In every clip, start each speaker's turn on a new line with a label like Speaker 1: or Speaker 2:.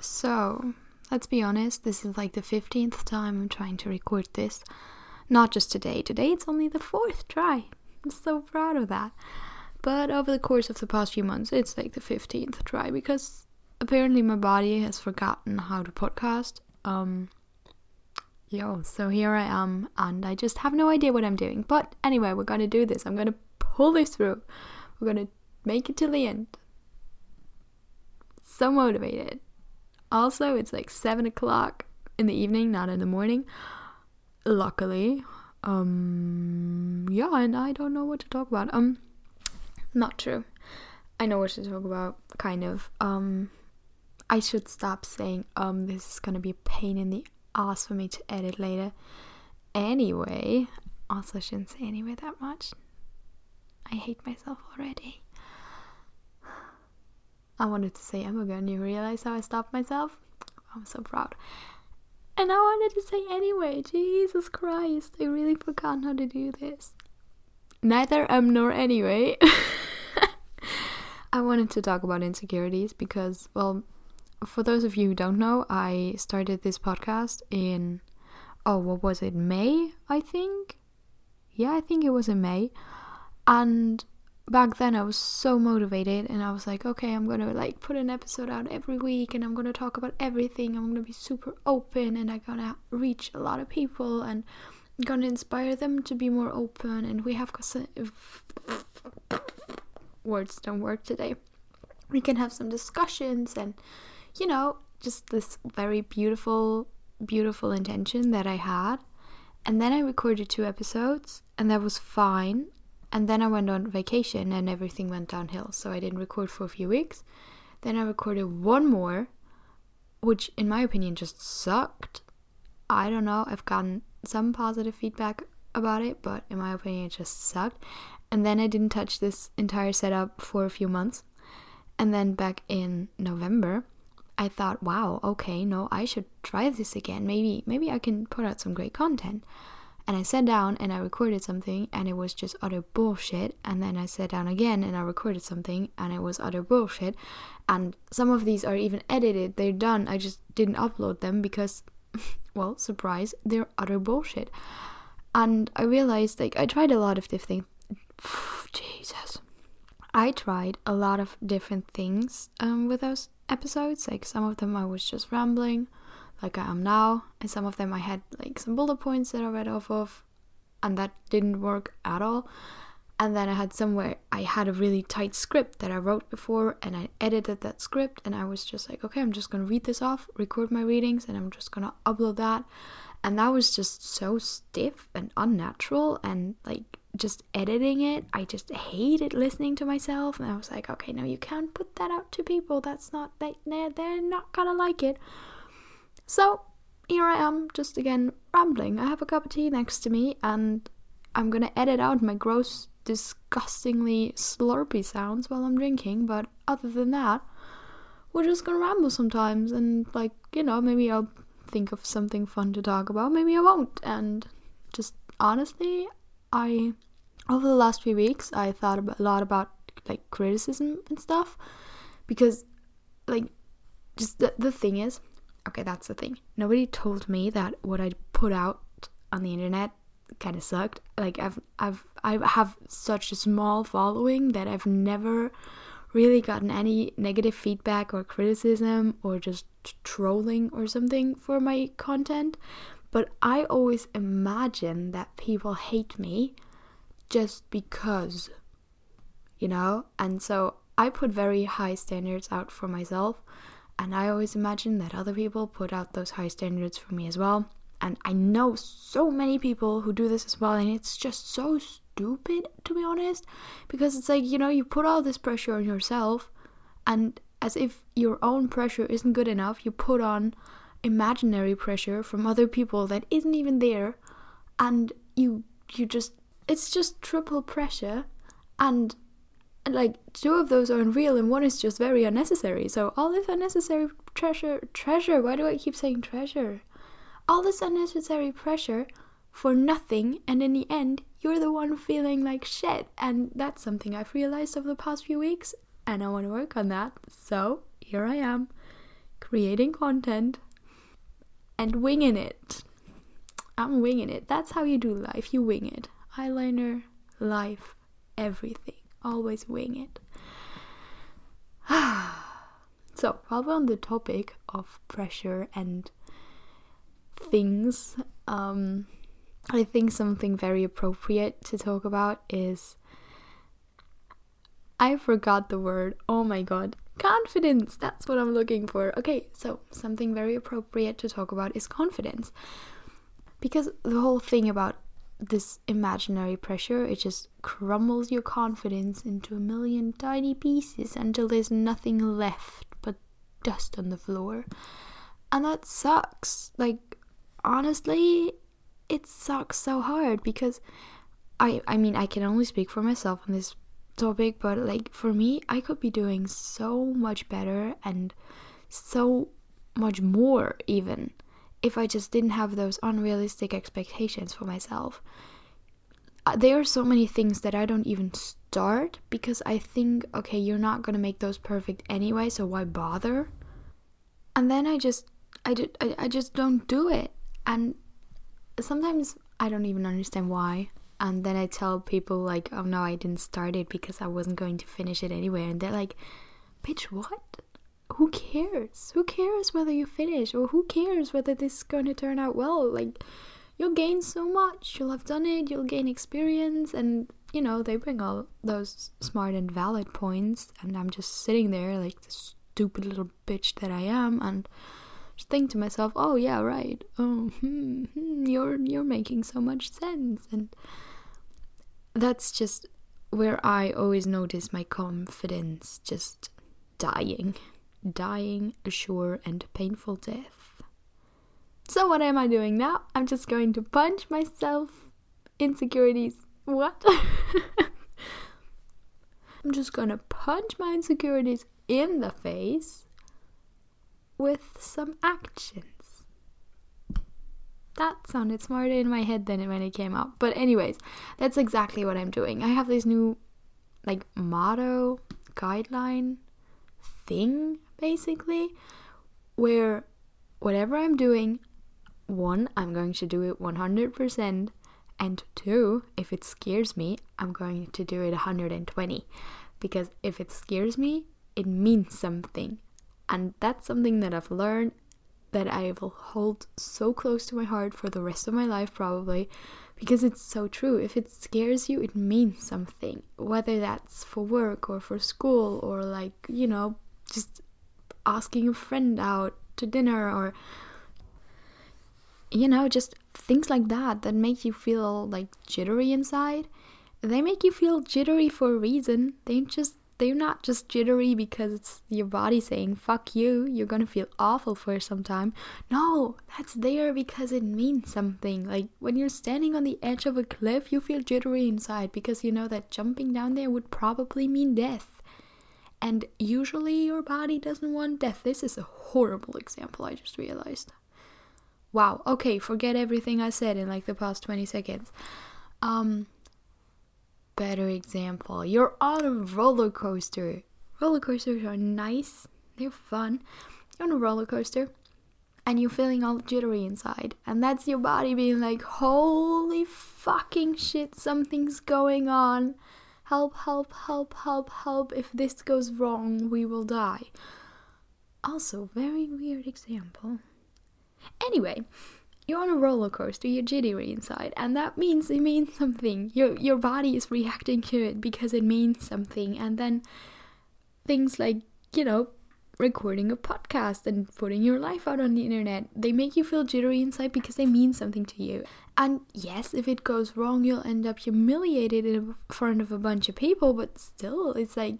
Speaker 1: So, let's be honest, this is like the 15th time I'm trying to record this. Not just today, today it's only the fourth try. I'm so proud of that. But over the course of the past few months, it's like the 15th try because apparently my body has forgotten how to podcast. Um, yo, so here I am, and I just have no idea what I'm doing. But anyway, we're gonna do this. I'm gonna pull this through. We're gonna make it to the end. So motivated. Also, it's like seven o'clock in the evening, not in the morning. Luckily, um, yeah, and I don't know what to talk about. Um, not true. I know what to talk about, kind of. Um, I should stop saying um. This is gonna be a pain in the ass for me to edit later. Anyway, also shouldn't say anyway that much. I hate myself already. I wanted to say Imogen. You realize how I stopped myself? I'm so proud. And I wanted to say anyway. Jesus Christ, I really forgot how to do this. Neither um nor anyway. I wanted to talk about insecurities because, well, for those of you who don't know, I started this podcast in, oh, what was it, May, I think? Yeah, I think it was in May. And back then I was so motivated and I was like, okay, I'm gonna like put an episode out every week and I'm gonna talk about everything. I'm gonna be super open and I'm gonna reach a lot of people and I'm gonna inspire them to be more open. And we have words don't work today. We can have some discussions and you know, just this very beautiful, beautiful intention that I had. And then I recorded two episodes and that was fine and then I went on vacation and everything went downhill. So I didn't record for a few weeks. Then I recorded one more, which in my opinion just sucked. I don't know. I've gotten some positive feedback about it, but in my opinion, it just sucked. And then I didn't touch this entire setup for a few months. And then back in November, I thought, wow, okay, no, I should try this again. Maybe maybe I can put out some great content. And I sat down and I recorded something and it was just utter bullshit. And then I sat down again and I recorded something and it was utter bullshit. And some of these are even edited, they're done. I just didn't upload them because, well, surprise, they're utter bullshit. And I realized like I tried a lot of different things. Jesus. I tried a lot of different things um, with those episodes. Like some of them I was just rambling like I am now, and some of them I had like some bullet points that I read off of, and that didn't work at all. And then I had somewhere I had a really tight script that I wrote before, and I edited that script, and I was just like, okay, I'm just gonna read this off, record my readings, and I'm just gonna upload that. And that was just so stiff and unnatural, and like just editing it, I just hated listening to myself. And I was like, okay, no, you can't put that out to people. That's not, they, they're not gonna like it. So here I am, just again rambling. I have a cup of tea next to me, and I'm gonna edit out my gross, disgustingly slurpy sounds while I'm drinking. But other than that, we're just gonna ramble sometimes, and like you know, maybe I'll think of something fun to talk about. Maybe I won't. And just honestly, I over the last few weeks, I thought a lot about like criticism and stuff because like just the, the thing is okay, that's the thing. Nobody told me that what I put out on the internet kind of sucked. Like I've I've I have such a small following that I've never really gotten any negative feedback or criticism or just trolling or something for my content. But I always imagine that people hate me just because, you know? And so I put very high standards out for myself and I always imagine that other people put out those high standards for me as well. And I know so many people who do this as well, and it's just so stupid to be honest. Because it's like, you know, you put all this pressure on yourself, and as if your own pressure isn't good enough, you put on imaginary pressure from other people that isn't even there, and you you just it's just triple pressure and like two of those are unreal and one is just very unnecessary. So all this unnecessary treasure treasure, why do I keep saying treasure? All this unnecessary pressure for nothing and in the end you're the one feeling like shit and that's something I've realized over the past few weeks and I want to work on that. So here I am creating content and winging it. I'm winging it. That's how you do life. You wing it. Eyeliner, life, everything. Always wing it. so, while we're on the topic of pressure and things, um, I think something very appropriate to talk about is. I forgot the word. Oh my god. Confidence. That's what I'm looking for. Okay, so something very appropriate to talk about is confidence. Because the whole thing about this imaginary pressure, it just crumbles your confidence into a million tiny pieces until there's nothing left but dust on the floor. And that sucks. Like, honestly, it sucks so hard because I I mean I can only speak for myself on this topic, but like for me, I could be doing so much better and so much more even if I just didn't have those unrealistic expectations for myself. Uh, there are so many things that I don't even start because I think, okay, you're not gonna make those perfect anyway, so why bother? And then I just, I, did, I, I just don't do it. And sometimes I don't even understand why. And then I tell people, like, oh no, I didn't start it because I wasn't going to finish it anyway. And they're like, bitch, what? Who cares? Who cares whether you finish? Or who cares whether this is going to turn out well? Like, you'll gain so much. You'll have done it, you'll gain experience. And, you know, they bring all those smart and valid points. And I'm just sitting there like the stupid little bitch that I am. And just think to myself, "Oh yeah, right. Oh, hmm, hmm, you're you're making so much sense." And that's just where I always notice my confidence just dying, dying a sure and painful death. So what am I doing now? I'm just going to punch myself insecurities. What? I'm just gonna punch my insecurities in the face with some actions. That sounded smarter in my head than when it came out. But, anyways, that's exactly what I'm doing. I have this new, like, motto, guideline thing, basically, where whatever I'm doing, one, I'm going to do it 100%, and two, if it scares me, I'm going to do it 120. Because if it scares me, it means something. And that's something that I've learned that I will hold so close to my heart for the rest of my life, probably, because it's so true. If it scares you, it means something, whether that's for work or for school or, like, you know, just asking a friend out to dinner or, you know, just things like that that make you feel like jittery inside. They make you feel jittery for a reason. They just they're not just jittery because it's your body saying fuck you you're gonna feel awful for some time no that's there because it means something like when you're standing on the edge of a cliff you feel jittery inside because you know that jumping down there would probably mean death and usually your body doesn't want death this is a horrible example i just realized wow okay forget everything i said in like the past 20 seconds um better example. You're on a roller coaster. Roller coasters are nice, they're fun. You're on a roller coaster and you're feeling all jittery inside. And that's your body being like, holy fucking shit, something's going on. Help, help, help, help, help. If this goes wrong, we will die. Also, very weird example. Anyway, you're on a roller coaster, you're jittery inside, and that means it means something. Your your body is reacting to it because it means something. And then things like, you know, recording a podcast and putting your life out on the internet, they make you feel jittery inside because they mean something to you. And yes, if it goes wrong, you'll end up humiliated in front of a bunch of people, but still, it's like,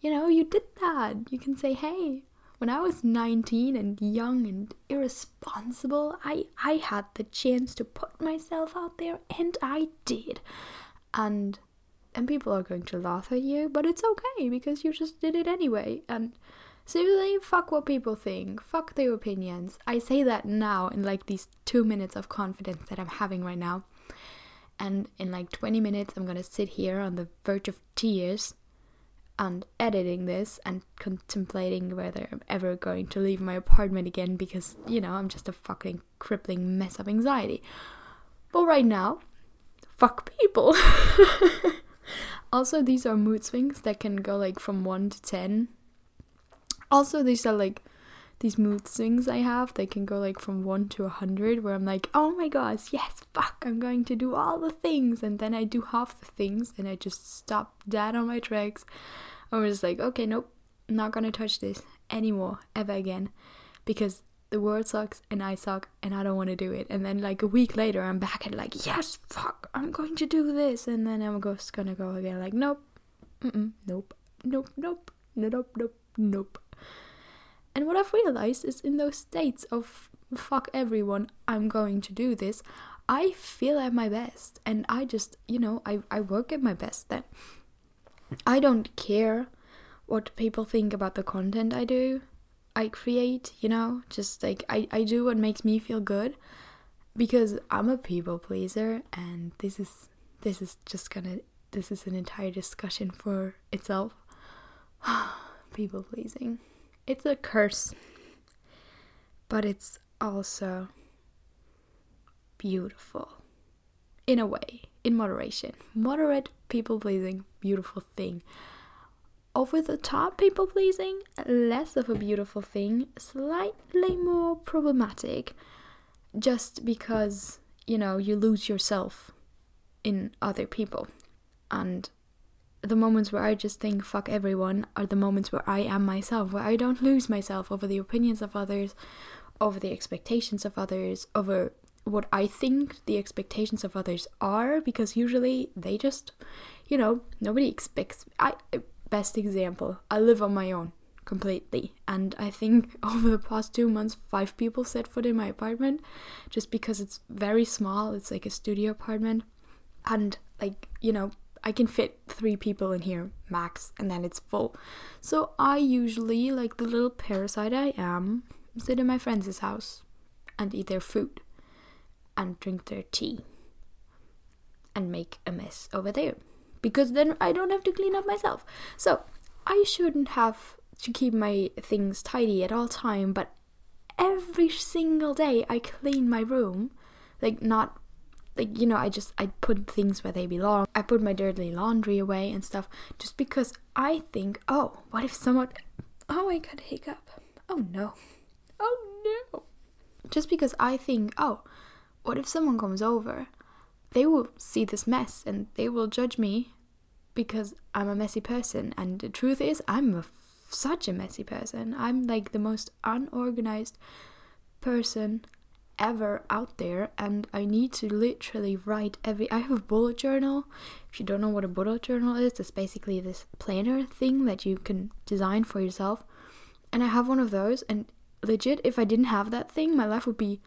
Speaker 1: you know, you did that. You can say, hey, when I was 19 and young and irresponsible, I, I had the chance to put myself out there and I did. And and people are going to laugh at you, but it's okay because you just did it anyway. And seriously, fuck what people think. Fuck their opinions. I say that now in like these two minutes of confidence that I'm having right now. And in like 20 minutes, I'm gonna sit here on the verge of tears and editing this and contemplating whether I'm ever going to leave my apartment again because, you know, I'm just a fucking crippling mess of anxiety. But right now, fuck people. also, these are mood swings that can go like from 1 to 10. Also, these are like these mood swings I have, they can go like from 1 to a 100, where I'm like, oh my gosh, yes, fuck, I'm going to do all the things. And then I do half the things and I just stop dead on my tracks. I'm just like, okay, nope, not gonna touch this anymore, ever again. Because the world sucks and I suck and I don't want to do it. And then like a week later, I'm back and like, yes, fuck, I'm going to do this. And then I'm just gonna go again, like, nope, nope, nope, nope, nope, nope, nope. And what I've realized is in those states of fuck everyone, I'm going to do this, I feel at my best. And I just, you know, I, I work at my best then. I don't care what people think about the content I do. I create, you know, just like I, I do what makes me feel good because I'm a people pleaser and this is this is just gonna this is an entire discussion for itself. people pleasing. It's a curse. But it's also beautiful. In a way, in moderation. Moderate people pleasing, beautiful thing over the top people pleasing, less of a beautiful thing, slightly more problematic, just because, you know, you lose yourself in other people. And the moments where I just think fuck everyone are the moments where I am myself, where I don't lose myself over the opinions of others, over the expectations of others, over what I think the expectations of others are, because usually they just, you know, nobody expects. I best example. I live on my own completely. And I think over the past two months, five people set foot in my apartment just because it's very small. It's like a studio apartment. And, like, you know, I can fit three people in here max, and then it's full. So I usually, like the little parasite I am, sit in my friends' house and eat their food and drink their tea and make a mess over there because then I don't have to clean up myself. So I shouldn't have to keep my things tidy at all time, but every single day I clean my room, like not like you know I just I put things where they belong. I put my dirty laundry away and stuff just because I think, oh, what if someone Oh, I got a hiccup. Oh no. Oh no. Just because I think, oh, what if someone comes over? They will see this mess and they will judge me because I'm a messy person. And the truth is, I'm a, such a messy person. I'm like the most unorganized person ever out there and I need to literally write every I have a bullet journal. If you don't know what a bullet journal is, it's basically this planner thing that you can design for yourself. And I have one of those and legit if I didn't have that thing, my life would be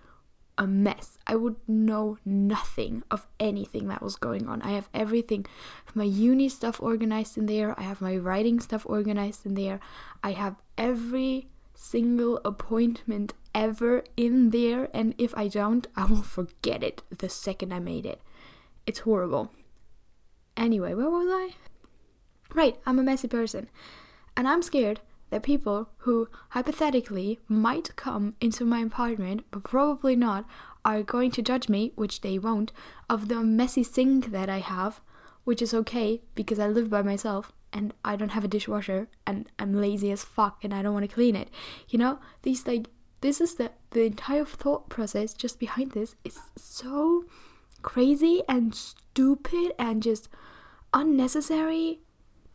Speaker 1: a mess. I would know nothing of anything that was going on. I have everything, my uni stuff organized in there. I have my writing stuff organized in there. I have every single appointment ever in there. And if I don't, I will forget it the second I made it. It's horrible. Anyway, where was I? Right, I'm a messy person. And I'm scared that people who hypothetically might come into my apartment, but probably not, are going to judge me, which they won't, of the messy sink that I have, which is okay because I live by myself and I don't have a dishwasher and I'm lazy as fuck and I don't want to clean it. You know, these like this is the the entire thought process just behind this is so crazy and stupid and just unnecessary,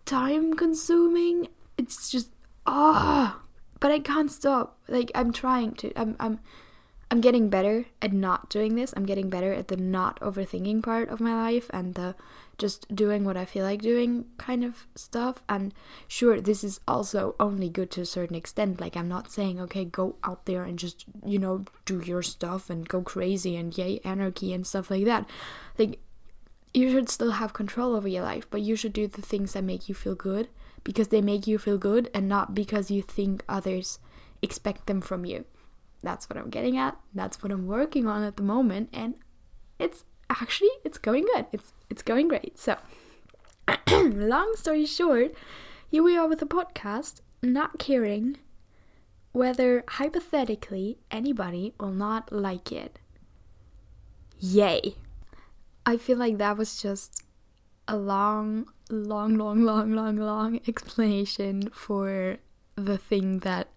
Speaker 1: time consuming. It's just ah, oh, but I can't stop. Like I'm trying to. I'm I'm I'm getting better at not doing this. I'm getting better at the not overthinking part of my life and the just doing what I feel like doing kind of stuff. And sure, this is also only good to a certain extent. Like, I'm not saying, okay, go out there and just, you know, do your stuff and go crazy and yay, anarchy and stuff like that. Like, you should still have control over your life, but you should do the things that make you feel good because they make you feel good and not because you think others expect them from you. That's what I'm getting at. That's what I'm working on at the moment and it's actually it's going good. It's it's going great. So, long story short, here we are with a podcast, not caring whether hypothetically anybody will not like it. Yay! I feel like that was just a long, long, long, long, long, long explanation for the thing that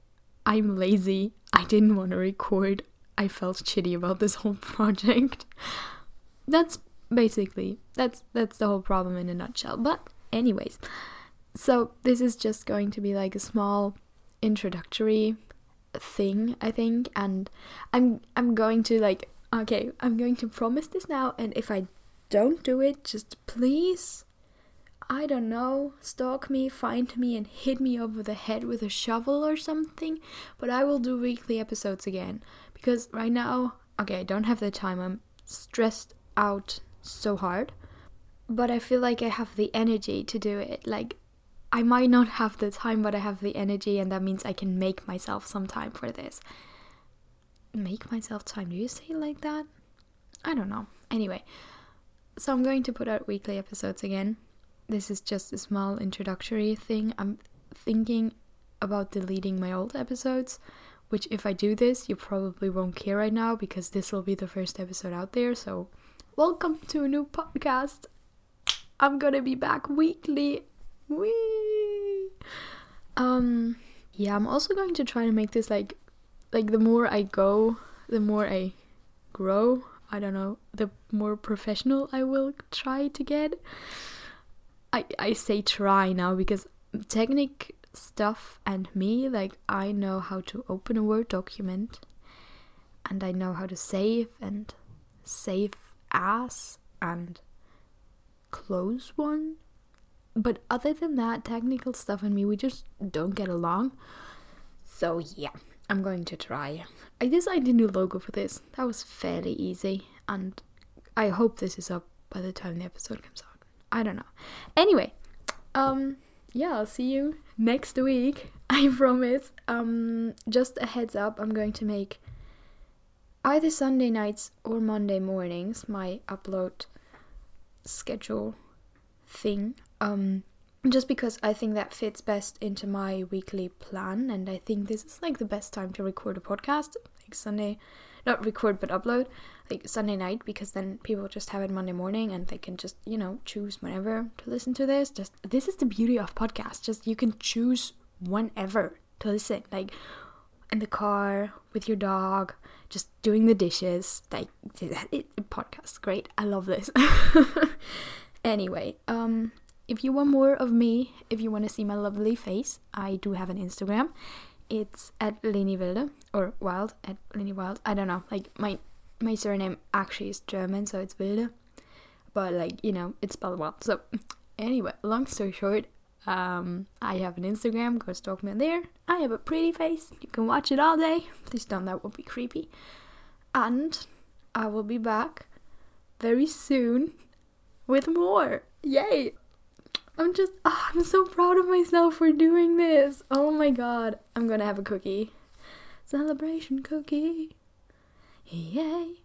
Speaker 1: I'm lazy. I didn't want to record. I felt shitty about this whole project. That's basically that's that's the whole problem in a nutshell. But anyways, so this is just going to be like a small introductory thing, I think, and I'm I'm going to like okay, I'm going to promise this now and if I don't do it, just please I don't know, stalk me, find me, and hit me over the head with a shovel or something. But I will do weekly episodes again because right now, okay, I don't have the time. I'm stressed out so hard, but I feel like I have the energy to do it. Like, I might not have the time, but I have the energy, and that means I can make myself some time for this. Make myself time. Do you say like that? I don't know. Anyway, so I'm going to put out weekly episodes again this is just a small introductory thing. I'm thinking about deleting my old episodes, which, if I do this, you probably won't care right now because this will be the first episode out there. So, welcome to a new podcast. I'm gonna be back weekly. Whee! Um, yeah, I'm also going to try to make this like, like the more I go, the more I grow. I don't know, the more professional I will try to get. I, I say try now because technic stuff and me, like I know how to open a Word document and I know how to save and save as and close one. But other than that, technical stuff and me, we just don't get along. So yeah, I'm going to try. I designed a new logo for this. That was fairly easy and I hope this is up by the time the episode comes out. I don't know. Anyway, um, yeah, I'll see you next week. I promise. Um, just a heads up, I'm going to make either Sunday nights or Monday mornings my upload schedule thing. Um, just because I think that fits best into my weekly plan, and I think this is like the best time to record a podcast, like Sunday not record but upload like Sunday night because then people just have it Monday morning and they can just you know choose whenever to listen to this. Just this is the beauty of podcast. Just you can choose whenever to listen, like in the car with your dog, just doing the dishes. Like it, it, podcast, great. I love this. anyway, um, if you want more of me, if you want to see my lovely face, I do have an Instagram it's at Leni Wilde or Wild at Leni Wild. I don't know. Like my my surname actually is German, so it's Wilde, but like you know it's spelled well. So anyway, long story short, um, I have an Instagram. Go stalk me there. I have a pretty face. You can watch it all day. Please don't. That would be creepy. And I will be back very soon with more. Yay! I'm just, oh, I'm so proud of myself for doing this. Oh my god. I'm gonna have a cookie. Celebration cookie. Yay.